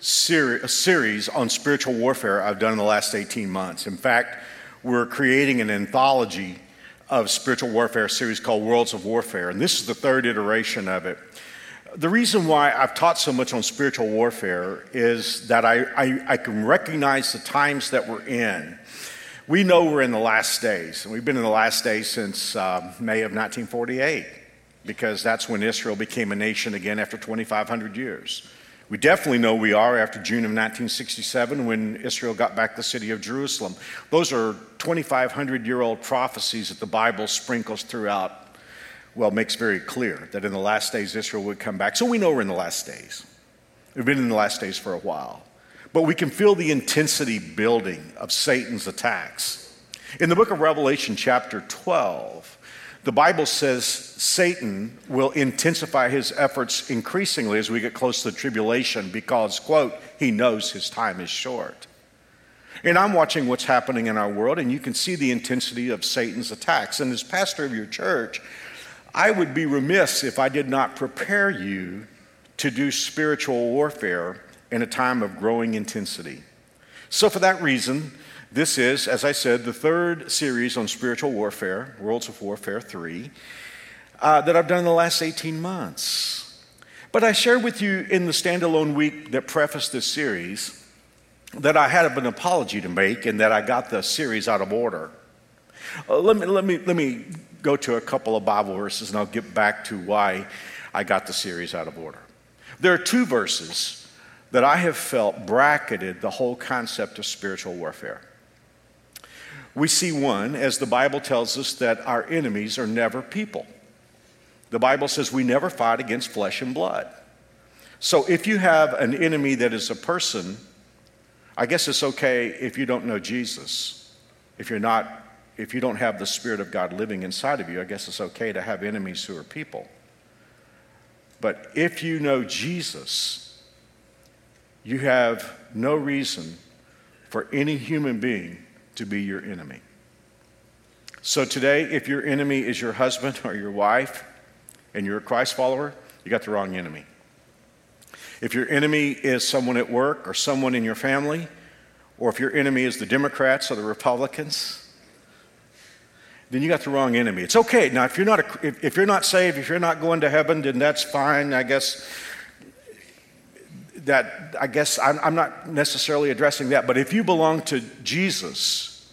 a series on spiritual warfare I've done in the last 18 months. In fact, we're creating an anthology of spiritual warfare series called Worlds of Warfare, and this is the third iteration of it. The reason why I've taught so much on spiritual warfare is that I, I, I can recognize the times that we're in. We know we're in the last days, and we've been in the last days since uh, May of 1948, because that's when Israel became a nation again after 2,500 years. We definitely know we are after June of 1967 when Israel got back the city of Jerusalem. Those are 2,500 year old prophecies that the Bible sprinkles throughout, well, makes very clear that in the last days Israel would come back. So we know we're in the last days. We've been in the last days for a while. But we can feel the intensity building of Satan's attacks. In the book of Revelation, chapter 12, the Bible says Satan will intensify his efforts increasingly as we get close to the tribulation because, quote, he knows his time is short. And I'm watching what's happening in our world, and you can see the intensity of Satan's attacks. And as pastor of your church, I would be remiss if I did not prepare you to do spiritual warfare in a time of growing intensity. So, for that reason, this is, as I said, the third series on spiritual warfare, Worlds of Warfare 3, uh, that I've done in the last 18 months. But I shared with you in the standalone week that prefaced this series that I had an apology to make and that I got the series out of order. Uh, let, me, let, me, let me go to a couple of Bible verses and I'll get back to why I got the series out of order. There are two verses that I have felt bracketed the whole concept of spiritual warfare. We see one, as the Bible tells us, that our enemies are never people. The Bible says we never fight against flesh and blood. So if you have an enemy that is a person, I guess it's okay if you don't know Jesus. If you're not, if you don't have the Spirit of God living inside of you, I guess it's okay to have enemies who are people. But if you know Jesus, you have no reason for any human being to be your enemy. So today, if your enemy is your husband or your wife and you're a Christ follower, you got the wrong enemy. If your enemy is someone at work or someone in your family, or if your enemy is the Democrats or the Republicans, then you got the wrong enemy. It's okay. Now, if you're not, a, if, if you're not saved, if you're not going to heaven, then that's fine. I guess that, I guess I'm, I'm not necessarily addressing that, but if you belong to Jesus,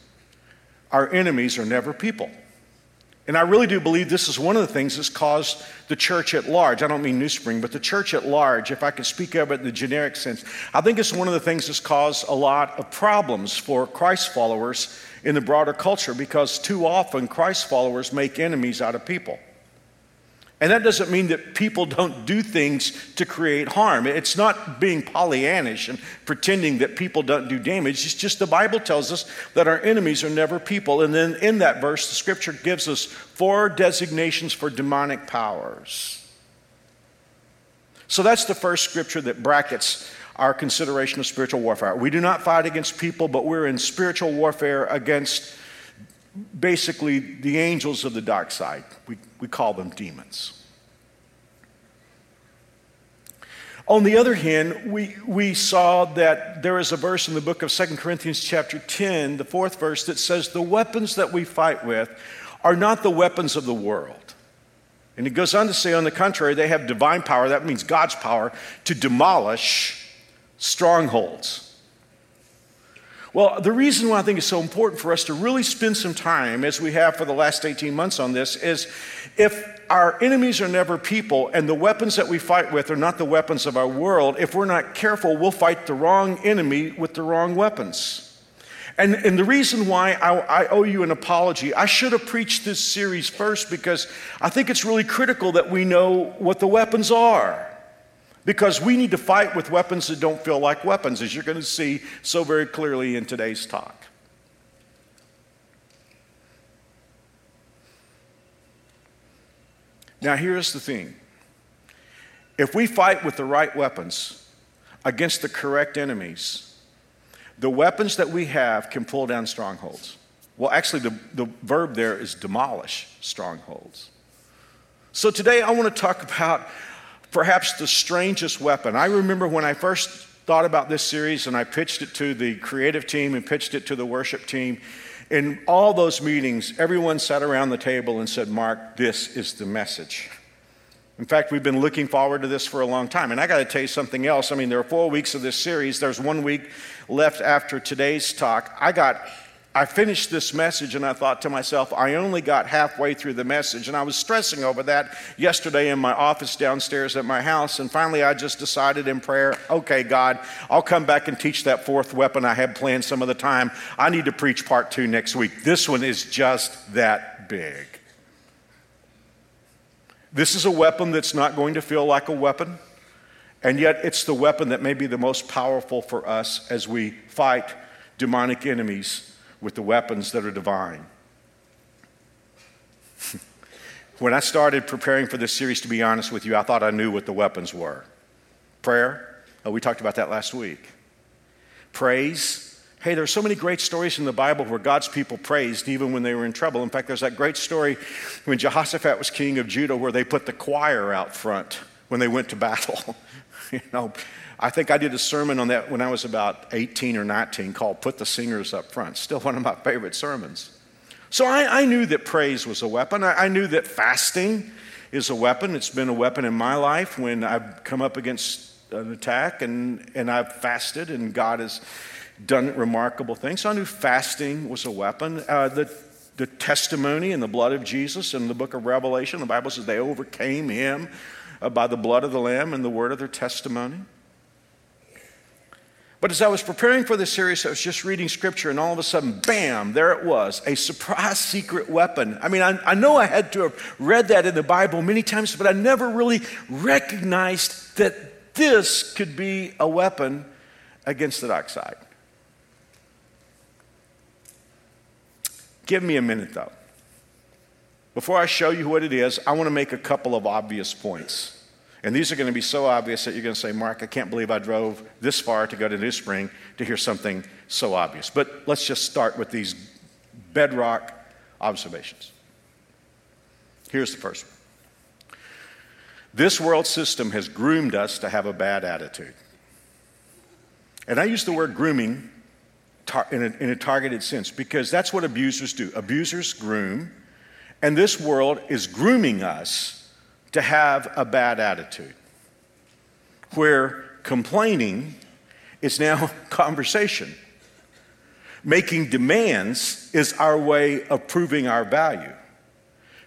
our enemies are never people. And I really do believe this is one of the things that's caused the church at large. I don't mean New Spring, but the church at large, if I could speak of it in the generic sense, I think it's one of the things that's caused a lot of problems for Christ followers in the broader culture because too often Christ followers make enemies out of people. And that doesn't mean that people don't do things to create harm. It's not being Pollyannish and pretending that people don't do damage. It's just the Bible tells us that our enemies are never people. And then in that verse, the scripture gives us four designations for demonic powers. So that's the first scripture that brackets our consideration of spiritual warfare. We do not fight against people, but we're in spiritual warfare against basically the angels of the dark side. We, we call them demons. On the other hand, we, we saw that there is a verse in the book of Second Corinthians, chapter 10, the fourth verse, that says, The weapons that we fight with are not the weapons of the world. And it goes on to say, on the contrary, they have divine power, that means God's power, to demolish strongholds. Well, the reason why I think it's so important for us to really spend some time, as we have for the last 18 months on this, is if our enemies are never people and the weapons that we fight with are not the weapons of our world, if we're not careful, we'll fight the wrong enemy with the wrong weapons. And, and the reason why I, I owe you an apology, I should have preached this series first because I think it's really critical that we know what the weapons are. Because we need to fight with weapons that don't feel like weapons, as you're going to see so very clearly in today's talk. Now, here's the thing if we fight with the right weapons against the correct enemies, the weapons that we have can pull down strongholds. Well, actually, the, the verb there is demolish strongholds. So today I want to talk about perhaps the strangest weapon. I remember when I first thought about this series and I pitched it to the creative team and pitched it to the worship team. In all those meetings, everyone sat around the table and said, Mark, this is the message. In fact, we've been looking forward to this for a long time. And I got to tell you something else. I mean, there are four weeks of this series. There's one week left after today's talk. I got I finished this message and I thought to myself, I only got halfway through the message. And I was stressing over that yesterday in my office downstairs at my house. And finally, I just decided in prayer, okay, God, I'll come back and teach that fourth weapon I had planned some of the time. I need to preach part two next week. This one is just that big. This is a weapon that's not going to feel like a weapon. And yet, it's the weapon that may be the most powerful for us as we fight demonic enemies with the weapons that are divine. when I started preparing for this series, to be honest with you, I thought I knew what the weapons were. Prayer, oh, we talked about that last week. Praise, Hey, there are so many great stories in the Bible where God's people praised even when they were in trouble. In fact, there's that great story when Jehoshaphat was king of Judah where they put the choir out front when they went to battle. you know, I think I did a sermon on that when I was about 18 or 19 called Put the Singers Up Front. Still one of my favorite sermons. So I, I knew that praise was a weapon. I, I, knew that fasting is a weapon. It's been a weapon in my life when I've come up against an attack and, and I've fasted and God has done remarkable things. So I knew fasting was a weapon. Uh, the, the testimony and the blood of Jesus in the book of Revelation, the Bible says they overcame him uh, by the blood of the Lamb and the word of their testimony. But as I was preparing for this series, I was just reading scripture, and all of a sudden, bam, there it was a surprise secret weapon. I mean, I, I, know I had to have read that in the Bible many times, but I never really recognized that this could be a weapon against the dark side. Give me a minute, though. Before I show you what it is, I want to make a couple of obvious points. And these are going to be so obvious that you're going to say, Mark, I can't believe I drove this far to go to New Spring to hear something so obvious. But let's just start with these bedrock observations. Here's the first one This world system has groomed us to have a bad attitude. And I use the word grooming in a, in a targeted sense because that's what abusers do. Abusers groom, and this world is grooming us to have a bad attitude, where complaining is now conversation. Making demands is our way of proving our value.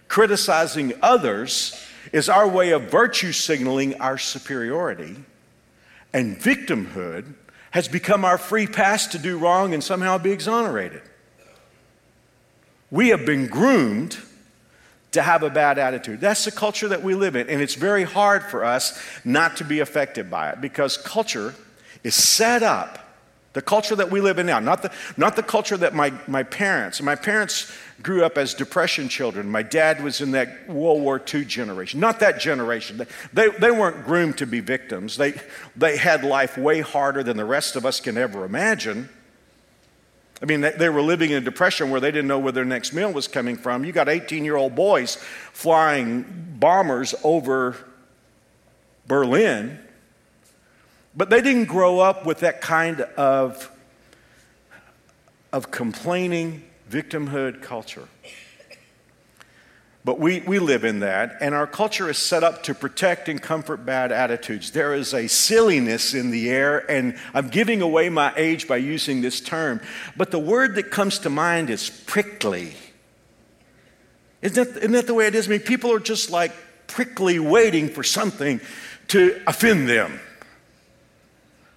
Criticizing others is our way of virtue signaling our superiority. And victimhood has become our free pass to do wrong and somehow be exonerated. We have been groomed to have a bad attitude. That's the culture that we live in, and it's very hard for us not to be affected by it because culture is set up. The culture that we live in now, not the, not the culture that my, my parents, my parents grew up as depression children. My dad was in that World War II generation, not that generation. They, they weren't groomed to be victims. They, they had life way harder than the rest of us can ever imagine. I mean, they were living in a depression where they didn't know where their next meal was coming from. You got 18 year old boys flying bombers over Berlin, but they didn't grow up with that kind of, of complaining victimhood culture. But we, we live in that, and our culture is set up to protect and comfort bad attitudes. There is a silliness in the air, and I'm giving away my age by using this term, but the word that comes to mind is prickly. Isn't that, isn't that the way it is? I mean, people are just like prickly waiting for something to offend them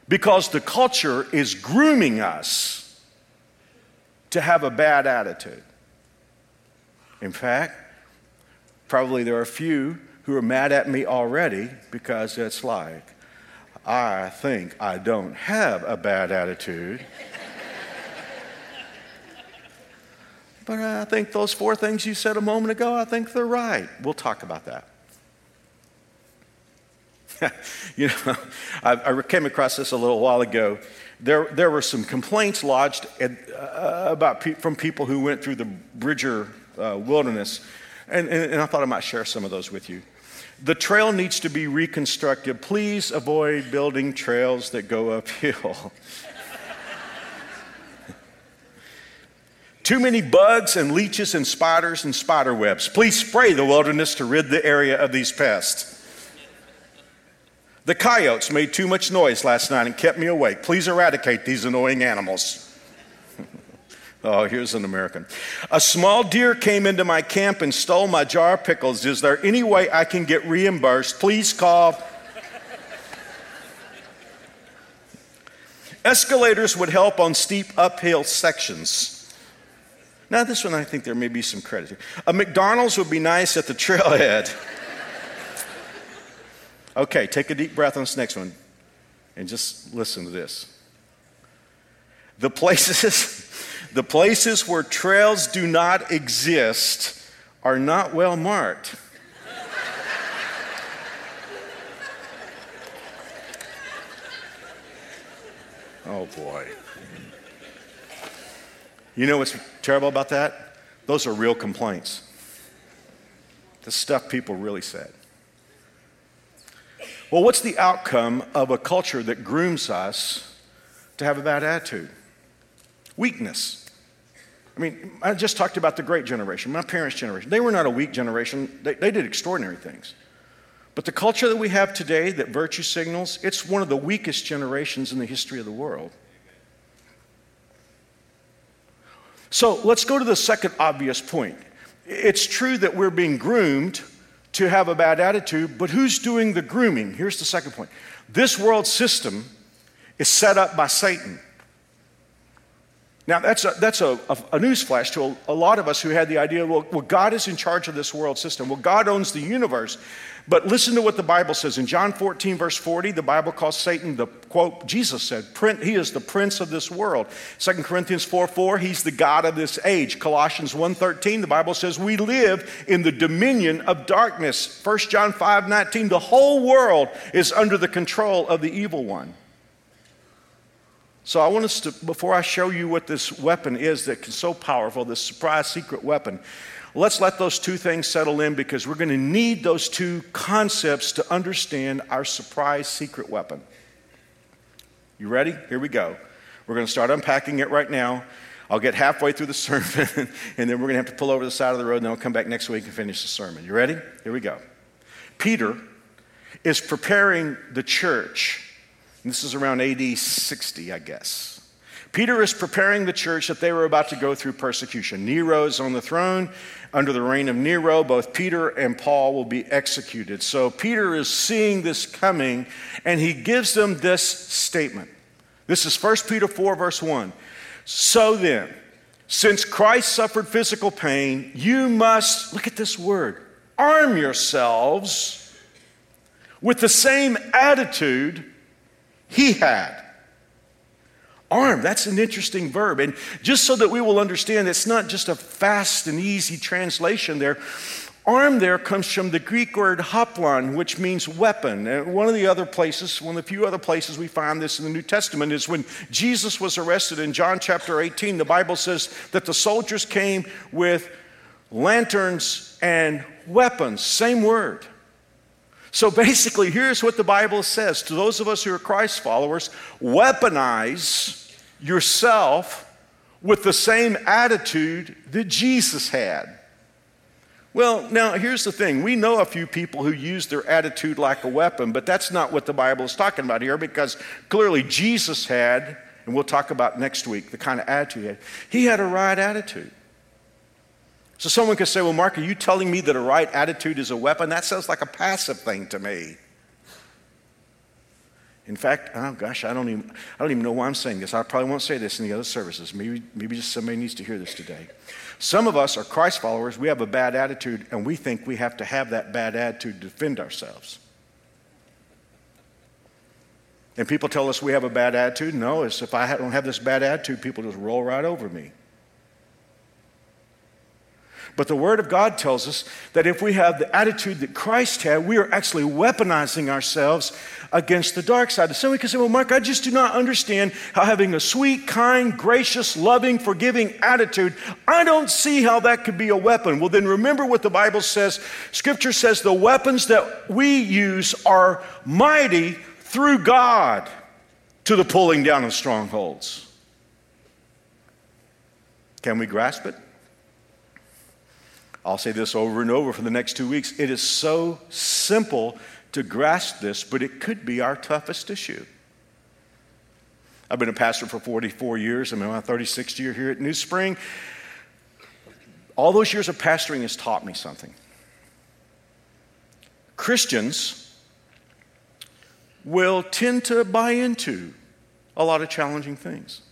because the culture is grooming us to have a bad attitude. In fact, Probably there are a few who are mad at me already because it's like, I think I don't have a bad attitude. but I think those four things you said a moment ago, I think they're right. We'll talk about that. you know, I, I, came across this a little while ago. There, there were some complaints lodged at, uh, about pe- from people who went through the Bridger uh, wilderness, and, and, and I thought I might share some of those with you. The trail needs to be reconstructed. Please avoid building trails that go uphill. Too many bugs and leeches and spiders and spider webs. Please spray the wilderness to rid the area of these pests. The coyotes made too much noise last night and kept me awake. Please eradicate these annoying animals. Oh, here's an American. A small deer came into my camp and stole my jar of pickles. Is there any way I can get reimbursed? Please call. Escalators would help on steep uphill sections. Now, this one I think there may be some credit. Here. A McDonald's would be nice at the trailhead. Okay, take a deep breath on this next one and just listen to this. The places, the places where trails do not exist are not well marked. oh boy. You know what's terrible about that? Those are real complaints. The stuff people really said. Well, what's the outcome of a culture that grooms us to have a bad attitude? Weakness. I mean, I just talked about the great generation, my parents' generation. They were not a weak generation, they, they did extraordinary things. But the culture that we have today that virtue signals, it's one of the weakest generations in the history of the world. So let's go to the second obvious point. It's true that we're being groomed to have a bad attitude, but who's doing the grooming? Here's the second point this world system is set up by Satan. Now, that's a, that's a, a, a newsflash to a, a, lot of us who had the idea well, well, God is in charge of this world system. Well, God owns the universe. But listen to what the Bible says. In John 14, verse 40, the Bible calls Satan the quote, Jesus said, he is the prince of this world. 2 Corinthians 4 4, he's the God of this age. Colossians 1 13, the Bible says, we live in the dominion of darkness. 1 John 5 19, the whole world is under the control of the evil one. So I want us to, before I show you what this weapon is that's so powerful, this surprise secret weapon, let's let those two things settle in because we're going to need those two concepts to understand our surprise secret weapon. You ready? Here we go. We're going to start unpacking it right now. I'll get halfway through the sermon, and then we're going to have to pull over the side of the road, and then I'll come back next week and finish the sermon. You ready? Here we go. Peter is preparing the church this is around AD 60, I guess. Peter is preparing the church that they were about to go through persecution. Nero's on the throne. Under the reign of Nero, both Peter and Paul will be executed. So Peter is seeing this coming, and he gives them this statement. This is 1 Peter 4, verse 1. So then, since Christ suffered physical pain, you must, look at this word, arm yourselves with the same attitude he had. Arm, that's an interesting verb. And just so that we will understand, it's not just a fast and easy translation there. Arm there comes from the Greek word hoplon, which means weapon. And one of the other places, one of the few other places we find this in the New Testament is when Jesus was arrested in John chapter 18. The Bible says that the soldiers came with lanterns and weapons, same word. So basically, here's what the Bible says to those of us who are Christ followers weaponize yourself with the same attitude that Jesus had. Well, now here's the thing. We know a few people who use their attitude like a weapon, but that's not what the Bible is talking about here because clearly Jesus had, and we'll talk about next week, the kind of attitude he had. He had a right attitude. So someone could say, Well, Mark, are you telling me that a right attitude is a weapon? That sounds like a passive thing to me. In fact, oh gosh, I don't even, I don't even know why I'm saying this. I probably won't say this in the other services. Maybe, maybe just somebody needs to hear this today. Some of us are Christ followers. We have a bad attitude, and we think we have to have that bad attitude to defend ourselves. And people tell us we have a bad attitude. No, it's if I don't have this bad attitude, people just roll right over me. But the Word of God tells us that if we have the attitude that Christ had, we are actually weaponizing ourselves against the dark side. So we can say, Well, Mark, I just do not understand how having a sweet, kind, gracious, loving, forgiving attitude, I don't see how that could be a weapon. Well, then remember what the Bible says. Scripture says the weapons that we use are mighty through God to the pulling down of strongholds. Can we grasp it? I'll say this over and over for the next two weeks. It is so simple to grasp this, but it could be our toughest issue. I've been a pastor for 44 years. I'm in my 36th year here at New Spring. All those years of pastoring has taught me something. Christians will tend to buy into a lot of challenging things.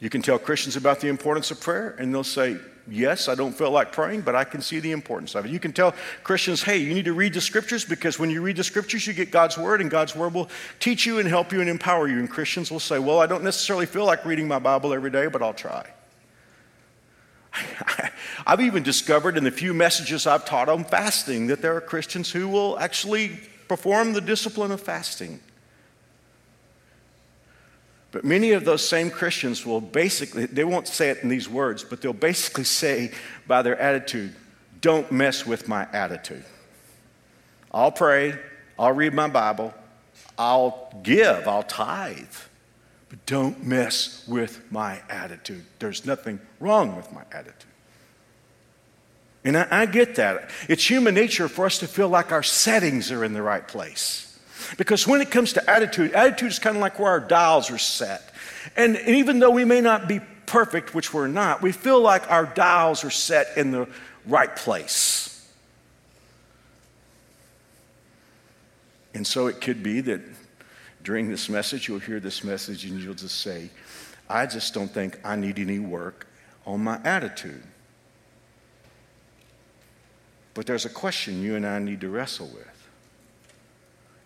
You can tell Christians about the importance of prayer, and they'll say, Yes, I don't feel like praying, but I can see the importance of it. You can tell Christians, hey, you need to read the scriptures because when you read the scriptures, you get God's word, and God's word will teach you and help you and empower you. And Christians will say, well, I don't necessarily feel like reading my Bible every day, but I'll try. I've even discovered in the few messages I've taught on fasting that there are Christians who will actually perform the discipline of fasting. But many of those same Christians will basically, they won't say it in these words, but they'll basically say by their attitude, don't mess with my attitude. I'll pray, I'll read my Bible, I'll give, I'll tithe, but don't mess with my attitude. There's nothing wrong with my attitude. And I, I get that. It's human nature for us to feel like our settings are in the right place. Because when it comes to attitude, attitude is kind of like where our dials are set. And, even though we may not be perfect, which we're not, we feel like our dials are set in the right place. And so it could be that during this message, you'll hear this message and you'll just say, I just don't think I need any work on my attitude. But there's a question you and I need to wrestle with.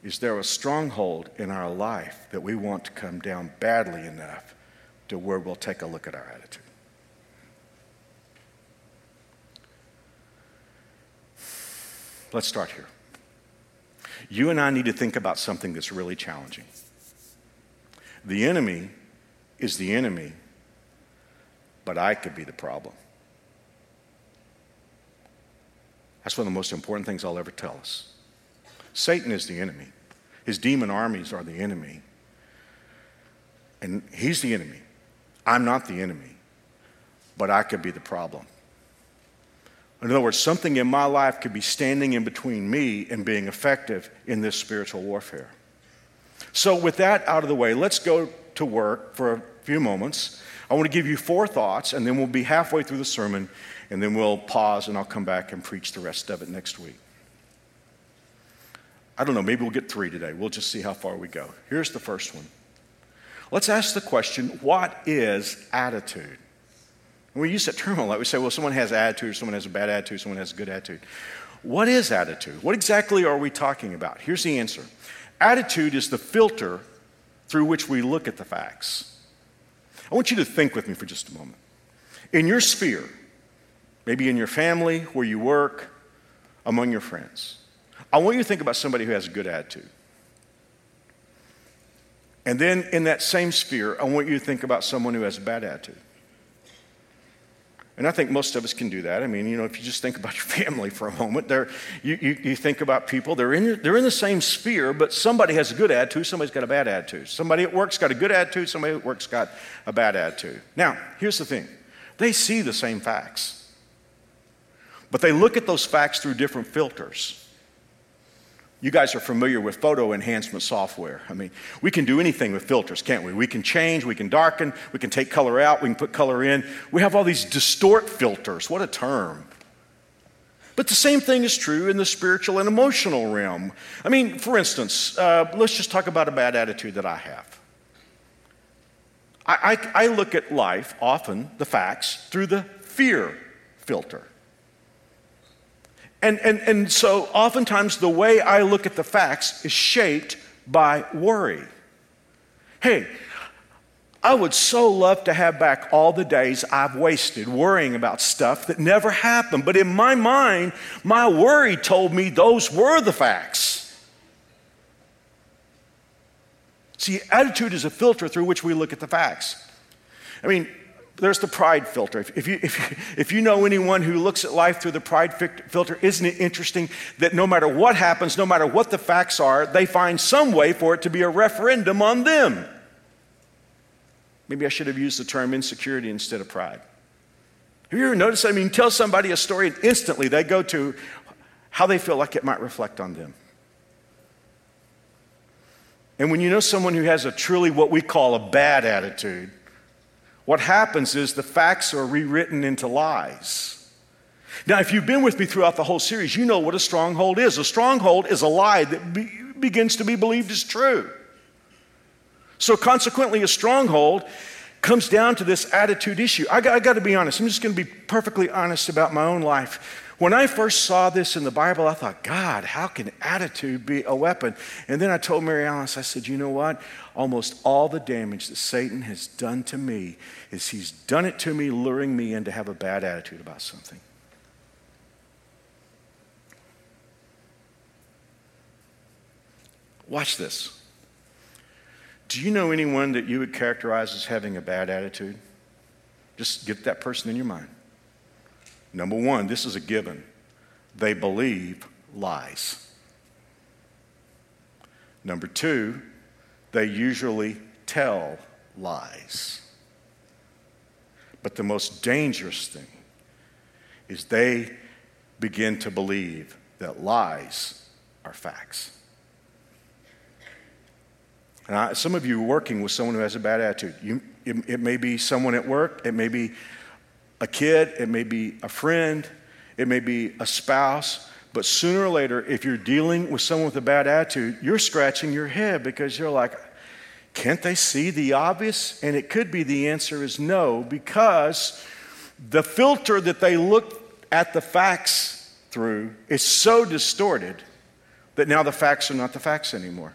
Is there a stronghold in our life that we want to come down badly enough to where we'll take a look at our attitude? Let's start here. You and I need to think about something that's really challenging. The enemy is the enemy, but I could be the problem. That's one of the most important things I'll ever tell us. Satan is the enemy. His demon armies are the enemy. And he's the enemy. I'm not the enemy, but I could be the problem. In other words, something in my life could be standing in between me and being effective in this spiritual warfare. So, with that out of the way, let's go to work for a few moments. I want to give you four thoughts, and then we'll be halfway through the sermon, and then we'll pause, and I'll come back and preach the rest of it next week. I don't know, maybe we'll get three today. We'll just see how far we go. Here's the first one. Let's ask the question what is attitude? We use that term a lot. We say, well, someone has attitude, someone has a bad attitude, someone has a good attitude. What is attitude? What exactly are we talking about? Here's the answer attitude is the filter through which we look at the facts. I want you to think with me for just a moment. In your sphere, maybe in your family, where you work, among your friends, I want you to think about somebody who has a good attitude. And then in that same sphere, I want you to think about someone who has a bad attitude. And I think most of us can do that. I mean, you know, if you just think about your family for a moment, you, you, you, think about people, they're in, they're in the same sphere, but somebody has a good attitude, somebody's got a bad attitude. Somebody at work's got a good attitude, somebody at work's got a bad attitude. Now, here's the thing they see the same facts, but they look at those facts through different filters. You guys are familiar with photo enhancement software. I mean, we can do anything with filters, can't we? We can change, we can darken, we can take color out, we can put color in. We have all these distort filters. What a term. But the same thing is true in the spiritual and emotional realm. I mean, for instance, uh, let's just talk about a bad attitude that I have. I, I, I look at life, often the facts, through the fear filter. And, and, and so oftentimes the way I look at the facts is shaped by worry. Hey, I would so love to have back all the days I've wasted worrying about stuff that never happened. But in my mind, my worry told me those were the facts. See, attitude is a filter through which we look at the facts. I mean, there's the pride filter. If you, if, you, if you know anyone who looks at life through the pride filter, isn't it interesting that no matter what happens, no matter what the facts are, they find some way for it to be a referendum on them? Maybe I should have used the term insecurity instead of pride. Have you ever noticed? I mean, tell somebody a story and instantly they go to how they feel like it might reflect on them. And when you know someone who has a truly what we call a bad attitude, what happens is the facts are rewritten into lies. Now, if you've been with me throughout the whole series, you know what a stronghold is. A stronghold is a lie that be, begins to be believed as true. So, consequently, a stronghold comes down to this attitude issue. I got, I got to be honest. I'm just going to be perfectly honest about my own life. When I first saw this in the Bible, I thought, God, how can attitude be a weapon? And then I told Mary Alice, I said, you know what? Almost all the damage that Satan has done to me is he's done it to me, luring me in to have a bad attitude about something. Watch this. Do you know anyone that you would characterize as having a bad attitude? Just get that person in your mind. Number one, this is a given. They believe lies. Number two, they usually tell lies. But the most dangerous thing is they begin to believe that lies are facts. And I, some of you working with someone who has a bad attitude. You, it, it may be someone at work, it may be a kid, it may be a friend, it may be a spouse. But sooner or later, if you're dealing with someone with a bad attitude, you're scratching your head because you're like, can't they see the obvious? And it could be the answer is no, because the filter that they look at the facts through is so distorted that now the facts are not the facts anymore.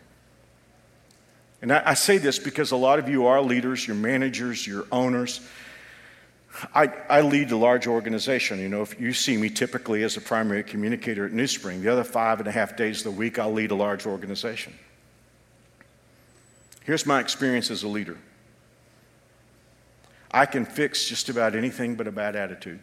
And I, I say this because a lot of you are leaders, you're managers, you're owners. I, I, lead a large organization. You know, if you see me typically as a primary communicator at NewSpring, the other five and a half days of the week, I'll lead a large organization. Here's my experience as a leader I can fix just about anything but a bad attitude.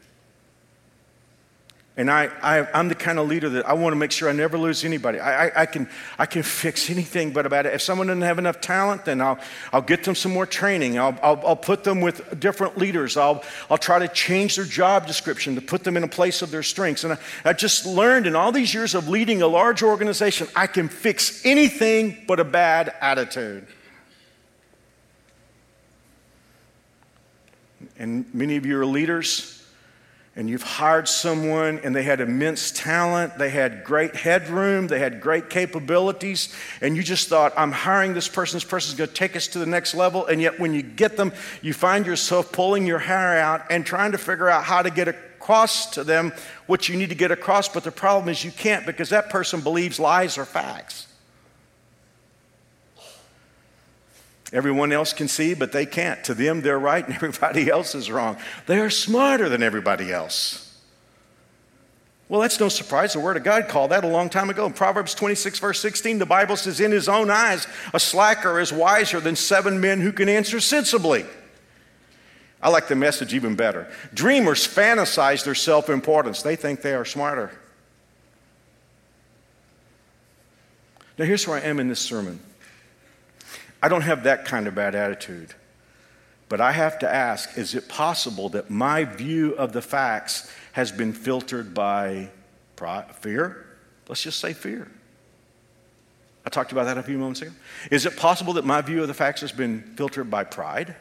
And I, I, am the kind of leader that I want to make sure I never lose anybody. I, I, I, can, I can fix anything but about it. If someone doesn't have enough talent, then I'll, I'll get them some more training. I'll, I'll, I'll put them with different leaders. I'll, I'll try to change their job description to put them in a place of their strengths. And I, I just learned in all these years of leading a large organization, I can fix anything but a bad attitude. And many of you are leaders and you've hired someone and they had immense talent, they had great headroom, they had great capabilities, and you just thought, I'm hiring this person, this person's gonna take us to the next level. And yet, when you get them, you find yourself pulling your hair out and trying to figure out how to get across to them what you need to get across. But the problem is, you can't because that person believes lies are facts. Everyone else can see, but they can't. To them, they're right and everybody else is wrong. They are smarter than everybody else. Well, that's no surprise. The Word of God called that a long time ago. In Proverbs 26, verse 16, the Bible says, In his own eyes, a slacker is wiser than seven men who can answer sensibly. I like the message even better. Dreamers fantasize their self importance, they think they are smarter. Now, here's where I am in this sermon. I don't have that kind of bad attitude. But I have to ask is it possible that my view of the facts has been filtered by fear? Let's just say fear. I talked about that a few moments ago. Is it possible that my view of the facts has been filtered by pride,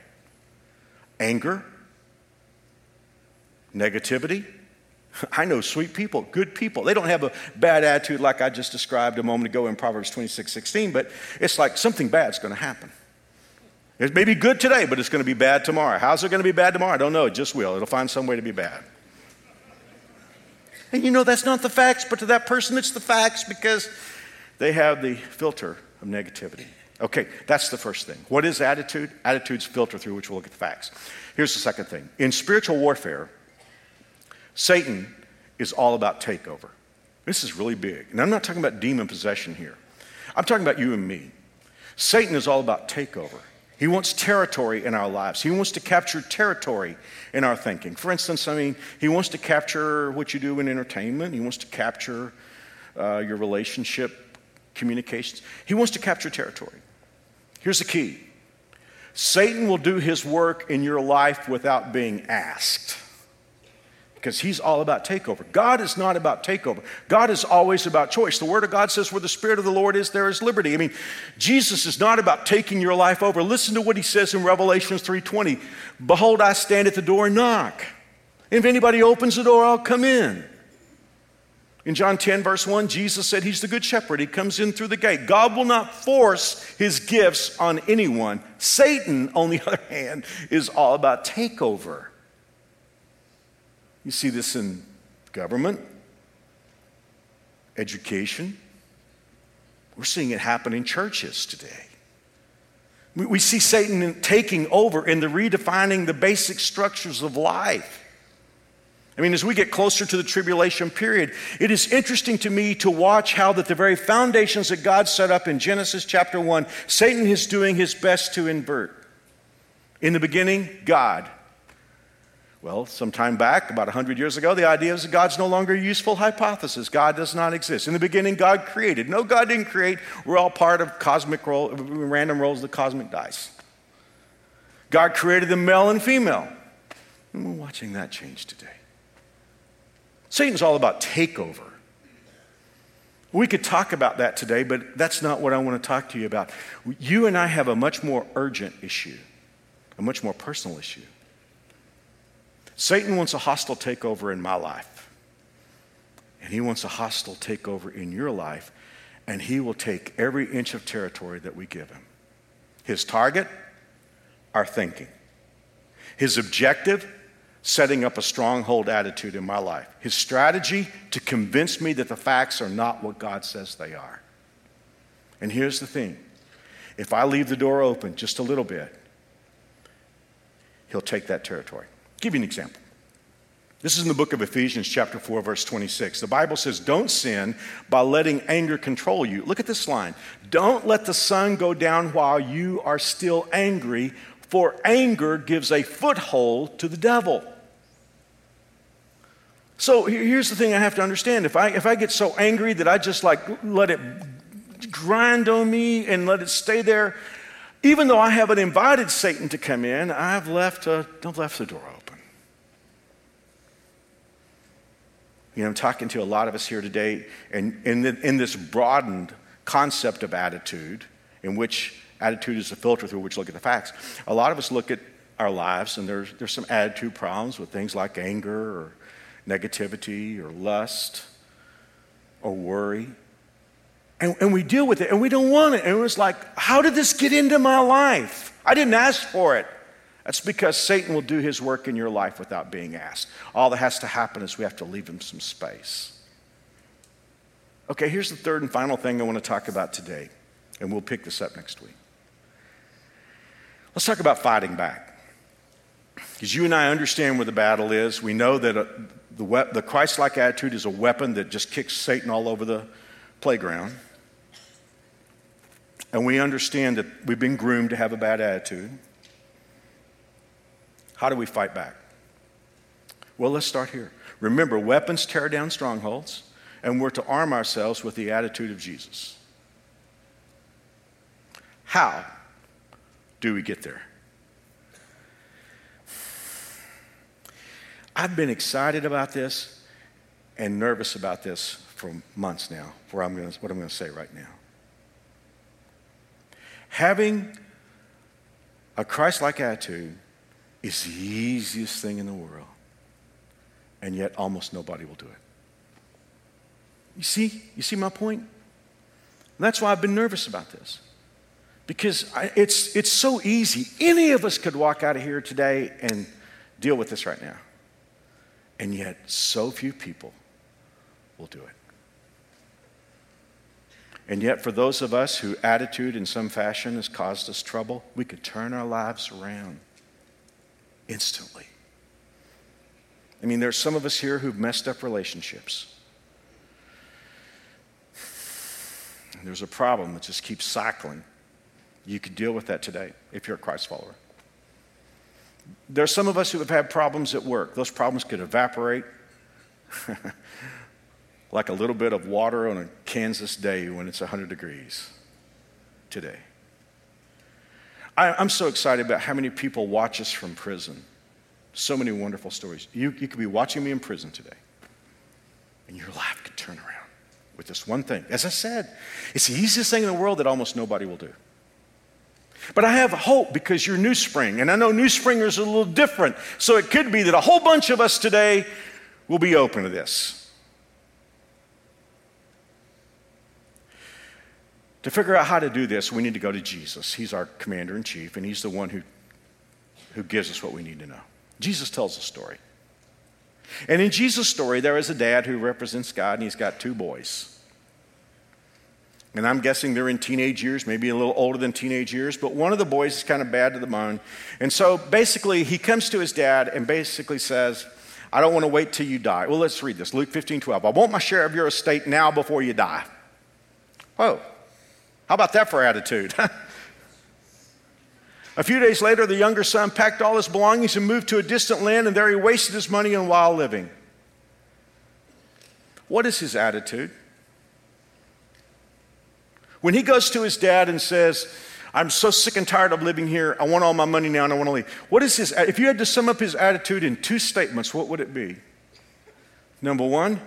anger, negativity? I know sweet people, good people. They don't have a bad attitude like I just described a moment ago in Proverbs 26 16, but it's like something bad's going to happen. It may be good today, but it's going to be bad tomorrow. How's it going to be bad tomorrow? I don't know. It just will. It'll find some way to be bad. And you know, that's not the facts, but to that person, it's the facts because they have the filter of negativity. Okay, that's the first thing. What is attitude? Attitudes filter through which we'll look at the facts. Here's the second thing. In spiritual warfare, Satan is all about takeover. This is really big. And I'm not talking about demon possession here. I'm talking about you and me. Satan is all about takeover. He wants territory in our lives. He wants to capture territory in our thinking. For instance, I mean, he wants to capture what you do in entertainment. He wants to capture uh, your relationship communications. He wants to capture territory. Here's the key Satan will do his work in your life without being asked because he's all about takeover. God is not about takeover. God is always about choice. The word of God says where the spirit of the Lord is there is liberty. I mean, Jesus is not about taking your life over. Listen to what he says in Revelations 3:20. Behold, I stand at the door and knock. If anybody opens the door, I'll come in. In John 10, verse 1, Jesus said he's the good shepherd. He comes in through the gate. God will not force his gifts on anyone. Satan, on the other hand, is all about takeover. You see this in government, education. We're seeing it happen in churches today. We see Satan taking over in the redefining the basic structures of life. I mean, as we get closer to the tribulation period, it is interesting to me to watch how that the very foundations that God set up in Genesis chapter 1, Satan is doing his best to invert. In the beginning, God. Well, some time back, about 100 years ago, the idea is that God's no longer a useful hypothesis. God does not exist. In the beginning, God created. No, God didn't create. We're all part of cosmic roll, random rolls of the cosmic dice. God created the male and female. And we're watching that change today. Satan's all about takeover. We could talk about that today, but that's not what I want to talk to you about. You and I have a much more urgent issue, a much more personal issue. Satan wants a hostile takeover in my life, and he wants a hostile takeover in your life, and he will take every inch of territory that we give him. His target, our thinking. His objective, setting up a stronghold attitude in my life. His strategy to convince me that the facts are not what God says they are. And here's the thing if I leave the door open just a little bit, he'll take that territory. Give you an example. This is in the book of Ephesians, chapter 4, verse 26. The Bible says, Don't sin by letting anger control you. Look at this line. Don't let the sun go down while you are still angry, for anger gives a foothold to the devil. So here's the thing I have to understand. If I, if I get so angry that I just like let it grind on me and let it stay there, even though I haven't invited Satan to come in, I've left, a, I've left the door open. You know, I'm talking to a lot of us here today, and in, the, in this broadened concept of attitude, in which Attitude is the filter through which look at the facts. A lot of us look at our lives, and there's, there's some attitude problems with things like anger or negativity or lust or worry. And, and we deal with it, and we don't want it. And it's like, how did this get into my life? I didn't ask for it. That's because Satan will do his work in your life without being asked. All that has to happen is we have to leave him some space. Okay, here's the third and final thing I want to talk about today, and we'll pick this up next week. Let's talk about fighting back. Because you and I understand where the battle is. We know that a, uh, the, we- the Christ like attitude is a weapon that just kicks Satan all over the playground. And we understand that we've been groomed to have a bad attitude. How do we fight back? Well, let's start here. Remember, weapons tear down strongholds, and we're to arm ourselves with the attitude of Jesus. How? do we get there? I've been excited about this and nervous about this for months now, for I'm gonna, what I'm going to say right now. Having a Christ like attitude is the easiest thing in the world, and yet almost nobody will do it. You see, you see my point? And that's why I've been nervous about this because it's, it's so easy. Any of us could walk out of here today and deal with this right now. And yet, so few people will do it. And yet, for those of us who attitude in some fashion has caused us trouble, we could turn our lives around instantly. I mean, there's some of us here who've messed up relationships. There's a problem that just keeps cycling. You could deal with that today if you're a Christ follower. There's some of us who have had problems at work. Those problems could evaporate like a little bit of water on a Kansas day when it's 100 degrees today. I, am so excited about how many people watch us from prison. So many wonderful stories. You, you could be watching me in prison today, and your life could turn around with this one thing. As I said, it's the easiest thing in the world that almost nobody will do. But I have hope because you're New Spring, and I know New Springers are a little different. So it could be that a whole bunch of us today will be open to this. To figure out how to do this, we need to go to Jesus. He's our commander in chief, and he's the one who, who gives us what we need to know. Jesus tells a story. And in Jesus' story, there is a dad who represents God, and he's got two boys. And I'm guessing they're in teenage years, maybe a little older than teenage years, but one of the boys is kind of bad to the bone. And so basically, he comes to his dad and basically says, I don't want to wait till you die. Well, let's read this Luke 15 12. I want my share of your estate now before you die. Whoa. How about that for attitude? a few days later, the younger son packed all his belongings and moved to a distant land, and there he wasted his money on wild living. What is his attitude? When he goes to his dad and says, I'm so sick and tired of living here. I want all my money now and I want to leave. What is his, if you had to sum up his attitude in two statements, what would it be? Number one,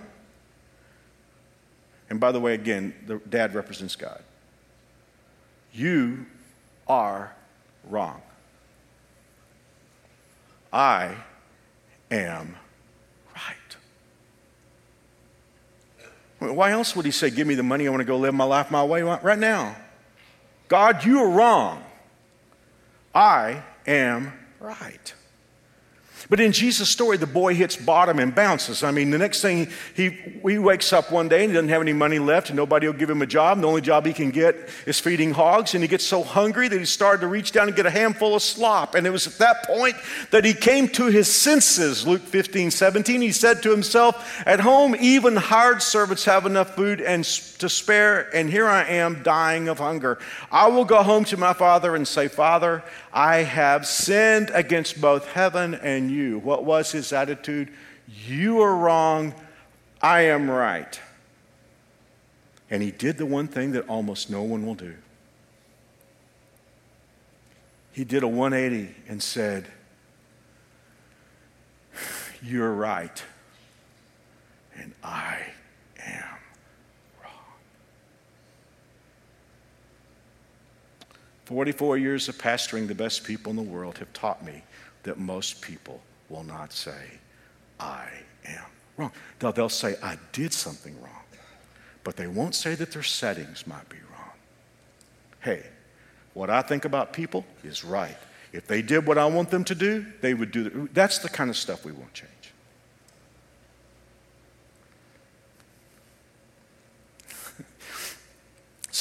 and by the way, again, the dad represents God. You are wrong. I am right. Why else would he say, Give me the money, I want to go live my life my way right now? God, you are wrong. I am right. But in Jesus' story, the boy hits bottom and bounces. I mean, the next thing he, he wakes up one day and he doesn't have any money left, and nobody will give him a job. And the only job he can get is feeding hogs. And he gets so hungry that he started to reach down and get a handful of slop. And it was at that point that he came to his senses. Luke 15, 17, he said to himself, At home, even hired servants have enough food and to spare, and here I am dying of hunger. I will go home to my father and say, Father, I have sinned against both heaven and you. What was his attitude? You are wrong, I am right. And he did the one thing that almost no one will do. He did a 180 and said, You're right, and I am wrong. 44 years of pastoring the best people in the world have taught me that most people will not say, I am wrong. They'll, they'll say, I did something wrong, but they won't say that their settings might be wrong. Hey, what I think about people is right. If they did what I want them to do, they would do that. That's the kind of stuff we won't change.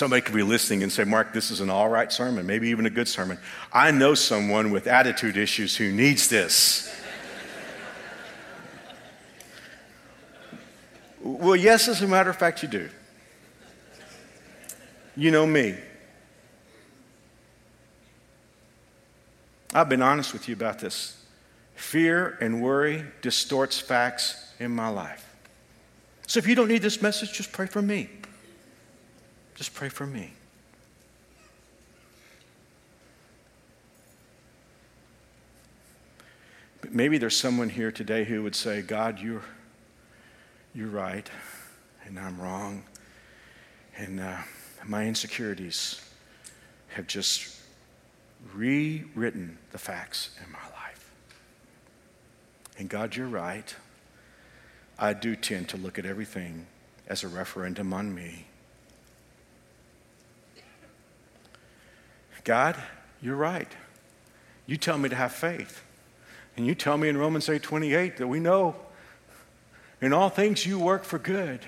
Somebody could be listening and say, Mark, this is an all right sermon, maybe even a good sermon. I know someone with attitude issues who needs this. well, yes, as a matter of fact, you do. You know me. I've been honest with you about this. Fear and worry distorts facts in my life. So if you don't need this message, just pray for me. Just pray for me. But maybe there's someone here today who would say, God, you're, you're right, and I'm wrong, and uh, my insecurities have just rewritten the facts in my life. And God, you're right. I do tend to look at everything as a referendum on me. God, you're right. You tell me to have faith. And you tell me in Romans 8 28 that we know in all things you work for good.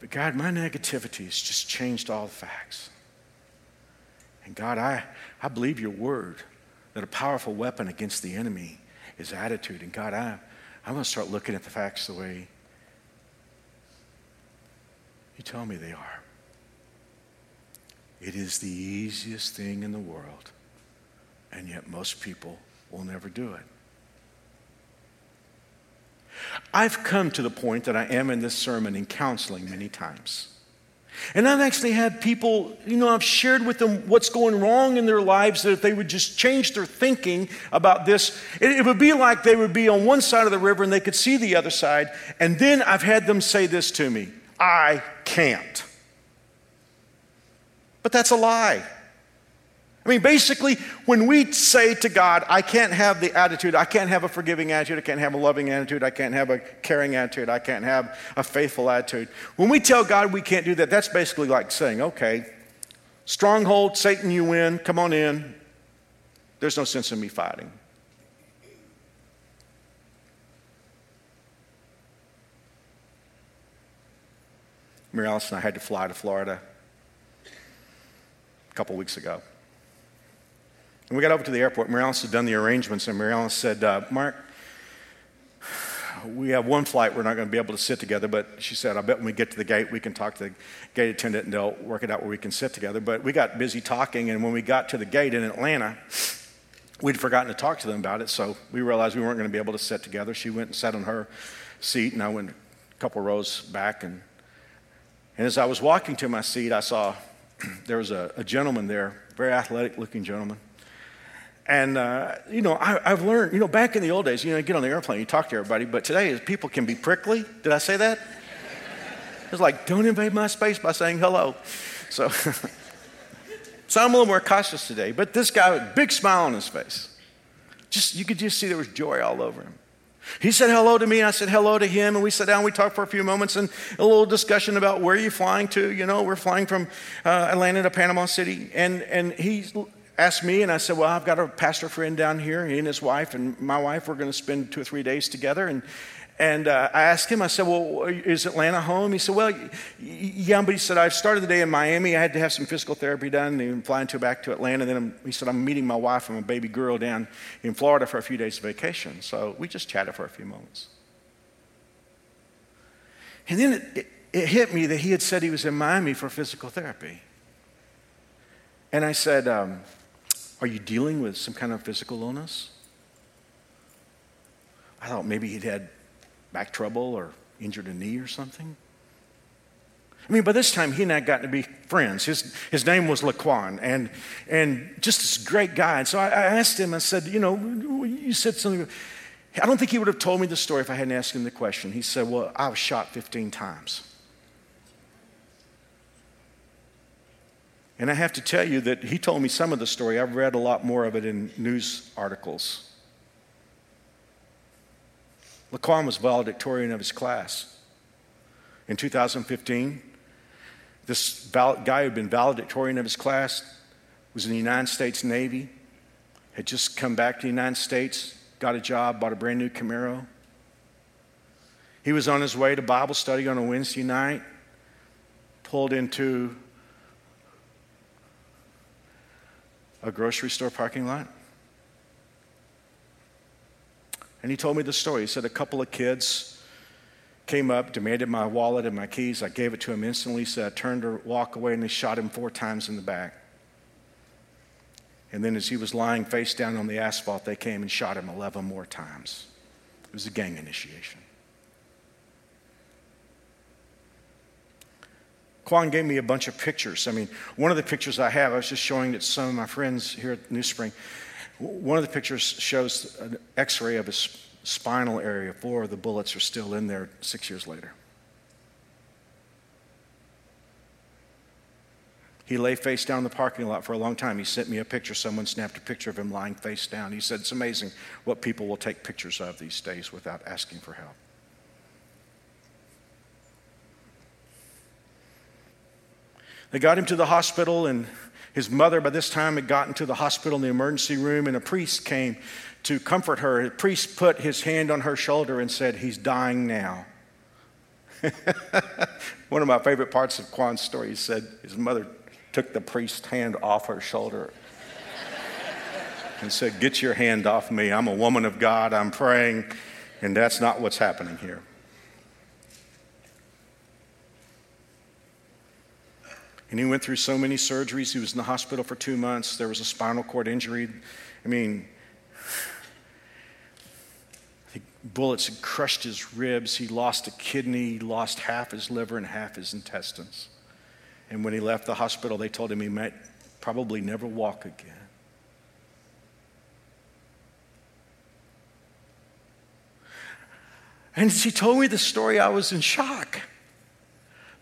But God, my negativity has just changed all the facts. And God, I, I believe your word that a powerful weapon against the enemy is attitude. And God, I, I'm going to start looking at the facts the way you tell me they are. It is the easiest thing in the world, and yet most people will never do it. I've come to the point that I am in this sermon in counseling many times. And I've actually had people, you know, I've shared with them what's going wrong in their lives that if they would just change their thinking about this, it, it, would be like they would be on one side of the river and they could see the other side. And then I've had them say this to me I can't. But that's a lie. I mean, basically, when we say to God, I can't have the attitude, I can't have a forgiving attitude, I can't have a loving attitude, I can't have a caring attitude, I can't have a faithful attitude. When we tell God we can't do that, that's basically like saying, okay, stronghold, Satan, you win, come on in. There's no sense in me fighting. Mary Alice and I had to fly to Florida couple weeks ago. And we got over to the airport. Mary had done the arrangements, and Mary said, uh, Mark, we have one flight we're not going to be able to sit together, but she said, I bet when we get to the gate, we can talk to the gate attendant and they'll work it out where we can sit together. But we got busy talking, and when we got to the gate in Atlanta, we'd forgotten to talk to them about it, so we realized we weren't going to be able to sit together. She went and sat on her seat, and I went a couple rows back. And, and as I was walking to my seat, I saw there was a, a gentleman there, very athletic looking gentleman. And, uh, you know, I, have learned, you know, back in the old days, you know, you get on the airplane, you talk to everybody, but today people can be prickly. Did I say that? It's like, don't invade my space by saying hello. So, so I'm a little more cautious today. But this guy big smile on his face, just, you could just see there was joy all over him. He said hello to me, I said hello to him, and we sat down, we talked for a few moments, and a little discussion about where are you flying to? You know, we're flying from uh, Atlanta to Panama City. And, and he asked me, and I said, Well, I've got a pastor friend down here. He and his wife, and my wife, we're going to spend two or three days together. And, and uh, I asked him, I said, Well, is Atlanta home? He said, Well, yeah, but he said, I've started the day in Miami. I had to have some physical therapy done, and flying to back to Atlanta. Then I'm, he said, I'm meeting my wife and my baby girl down in Florida for a few days of vacation. So we just chatted for a few moments. And then it, it, it hit me that he had said he was in Miami for physical therapy. And I said, um, are you dealing with some kind of physical illness? I thought maybe he'd had back trouble or injured a knee or something. I mean, by this time, he and I got to be friends. His, his name was Laquan, and, and just this great guy. And so I, I asked him, I said, You know, you said something. I don't think he would have told me the story if I hadn't asked him the question. He said, Well, I was shot 15 times. And I have to tell you that he told me some of the story. I've read a lot more of it in news articles. Laquan was valedictorian of his class. In 2015, this guy who'd been valedictorian of his class was in the United States Navy, had just come back to the United States, got a job, bought a brand new Camaro. He was on his way to Bible study on a Wednesday night, pulled into a grocery store parking lot. And he told me the story. He said a couple of kids came up, demanded my wallet and my keys. I gave it to him instantly. He said I turned to walk away and they shot him four times in the back. And then as he was lying face down on the asphalt, they came and shot him 11 more times. It was a gang initiation. Quan gave me a bunch of pictures. I mean, one of the pictures I have, I was just showing it to some of my friends here at New Spring. One of the pictures shows an x ray of his spinal area. Four of the bullets are still in there six years later. He lay face down in the parking lot for a long time. He sent me a picture. Someone snapped a picture of him lying face down. He said, It's amazing what people will take pictures of these days without asking for help. They got him to the hospital, and his mother, by this time, had gotten to the hospital in the emergency room, and a priest came to comfort her. The priest put his hand on her shoulder and said, He's dying now. One of my favorite parts of Quan's story, he said his mother took the priest's hand off her shoulder and said, Get your hand off me. I'm a woman of God. I'm praying. And that's not what's happening here. And he went through so many surgeries. He was in the hospital for two months. There was a spinal cord injury. I mean, bullets had crushed his ribs. He lost a kidney. He lost half his liver and half his intestines. And when he left the hospital, they told him he might probably never walk again. And as he told me the story, I was in shock.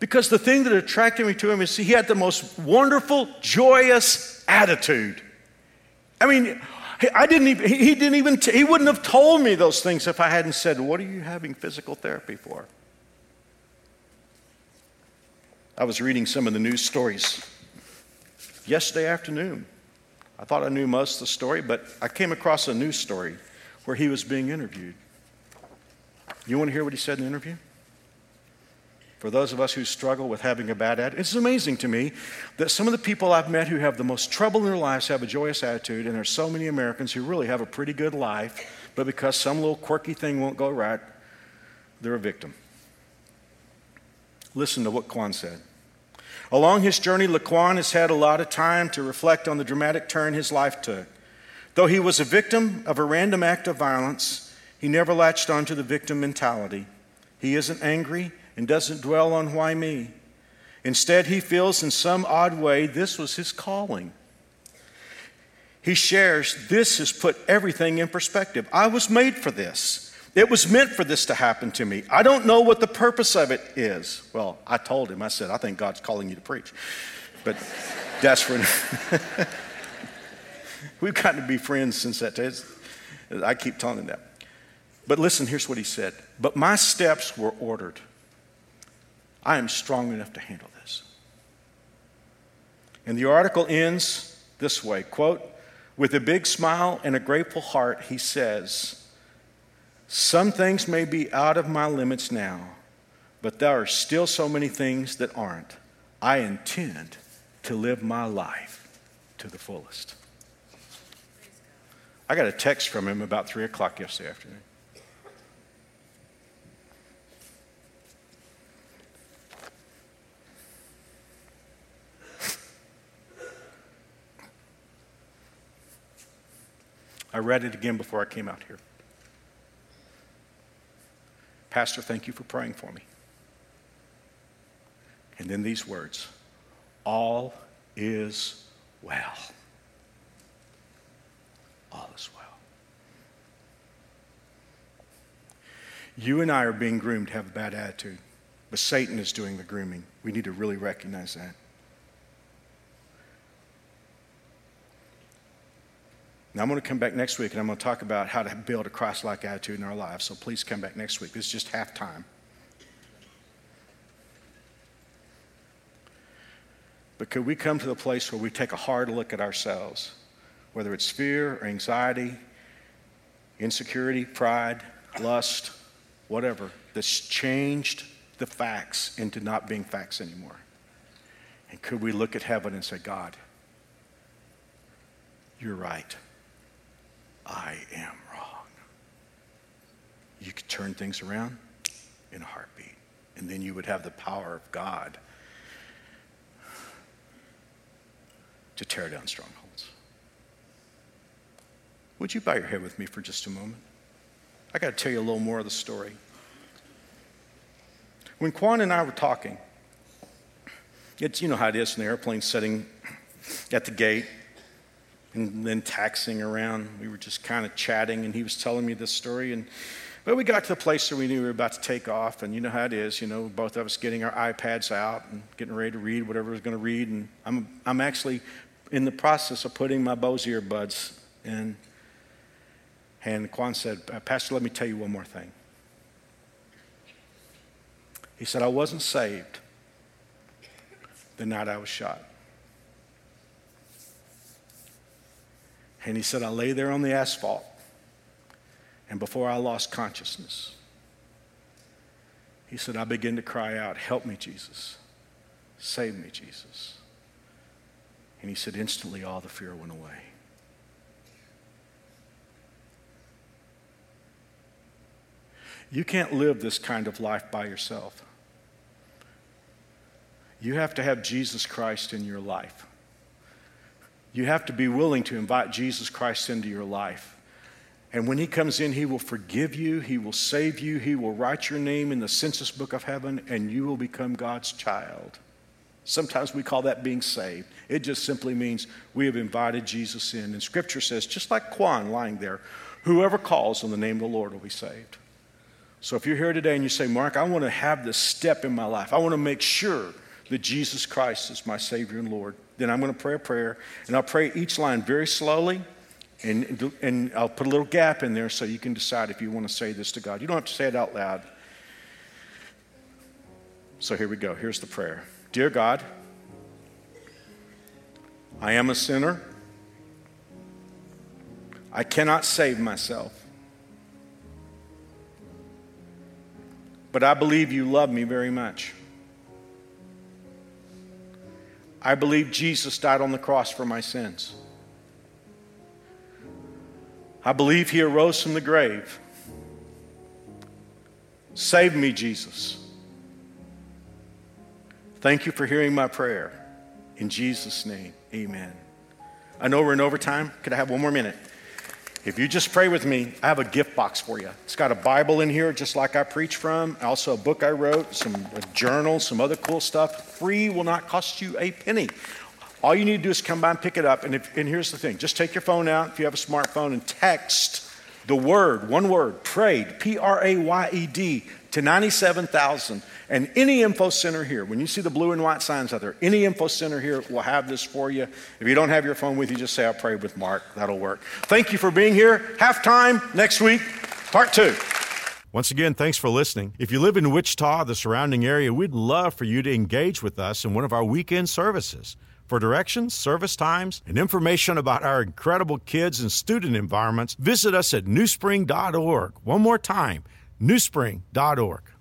Because the thing that attracted me to him is he had the most wonderful, joyous attitude. I mean, I didn't even, he didn't even, he wouldn't have told me those things if I hadn't said, What are you having physical therapy for? I was reading some of the news stories yesterday afternoon. I thought I knew most of the story, but I came across a news story where he was being interviewed. You want to hear what he said in the interview? For those of us who struggle with having a bad attitude, it's amazing to me that some of the people I've met who have the most trouble in their lives have a joyous attitude, and there's so many Americans who really have a pretty good life, but because some little quirky thing won't go right, they're a victim. Listen to what Quan said. Along his journey, Laquan has had a lot of time to reflect on the dramatic turn his life took. Though he was a victim of a random act of violence, he never latched onto the victim mentality. He isn't angry and doesn't dwell on why me. Instead, he feels in some odd way this was his calling. He shares, This has put everything in perspective. I was made for this. It was meant for this to happen to me. I don't know what the purpose of it is. Well, I told him, I said, I think God's calling you to preach. But that's for. We've gotten to be friends since that day. I keep telling him that. But listen, here's what he said. But my steps were ordered. I am strong enough to handle this. And the article ends this way quote, with a big smile and a grateful heart, he says, Some things may be out of my limits now, but there are still so many things that aren't. I intend to live my life to the fullest. I got a text from him about 3 o'clock yesterday afternoon. I read it again before I came out here. Pastor, thank you for praying for me. And then these words All is well. All is well. You and I are being groomed to have a bad attitude, but Satan is doing the grooming. We need to really recognize that. Now, I'm going to come back next week and I'm going to talk about how to build a Christ like attitude in our lives. So please come back next week. This is just half time. But could we come to the place where we take a hard look at ourselves, whether it's fear or anxiety, insecurity, pride, lust, whatever, that's changed the facts into not being facts anymore? And could we look at heaven and say, God, you're right. I am wrong. You could turn things around in a heartbeat, and then you would have the power of God to tear down strongholds. Would you bow your head with me for just a moment? I got to tell you a little more of the story. When Quan and I were talking, it's, you know how it is in the airplane sitting at the gate, and then taxiing around. We were just kind of chatting, and he was telling me this story. And but we got to the place where we knew we were about to take off, and you know how it is. You know, both of us getting our iPads out and getting ready to read whatever we're going to read. And I'm I'm actually in the process of putting my Bose earbuds in. And Quan said, uh, Pastor, let me tell you one more thing. He said, I wasn't saved the night I was shot. And he said, I lay there on the asphalt. And before I lost consciousness, He said, I began to cry out, Help me, Jesus. Save me, Jesus. And he said, Instantly all the fear went away. You can't live this kind of life by yourself. You have to have Jesus Christ in your life. You have to be willing to invite Jesus Christ into your life. And when he comes in, he will forgive you, he will save you, he will write your name in the census book of heaven, and you will become God's child. Sometimes we call that being saved. It just simply means we have invited Jesus in. And scripture says, just like Quan lying there, whoever calls on the name of the Lord will be saved. So if you're here today and you say, Mark, I want to have this step in my life, I want to make sure that Jesus Christ is my Savior and Lord, then I'm going to pray a prayer. And I'll pray each line very slowly. And, and I'll put a little gap in there so you can decide if you want to say this to God. You don't have to say it out loud. So here we go. Here's the prayer Dear God, I am a sinner. I cannot save myself. But I believe you love me very much. I believe Jesus died on the cross for my sins. I believe he arose from the grave. Save me, Jesus. Thank you for hearing my prayer. In Jesus' name, amen. I know we're in overtime. Could I have one more minute? If you just pray with me, I have a gift box for you. It's got a Bible in here, just like I preach from, also a book I wrote, some journal, some other cool stuff. Free will not cost you a penny. All you need to do is come by and pick it up. And, if, and here's the thing just take your phone out if you have a smartphone and text the word, one word, prayed, P R A Y E D, to 97,000. And any info center here, when you see the blue and white signs out there, any info center here will have this for you. If you don't have your phone with you, just say, I prayed with Mark. That'll work. Thank you for being here. Halftime next week, part two. Once again, thanks for listening. If you live in Wichita, the surrounding area, we'd love for you to engage with us in one of our weekend services. For directions, service times, and information about our incredible kids and student environments, visit us at newspring.org. One more time, newspring.org.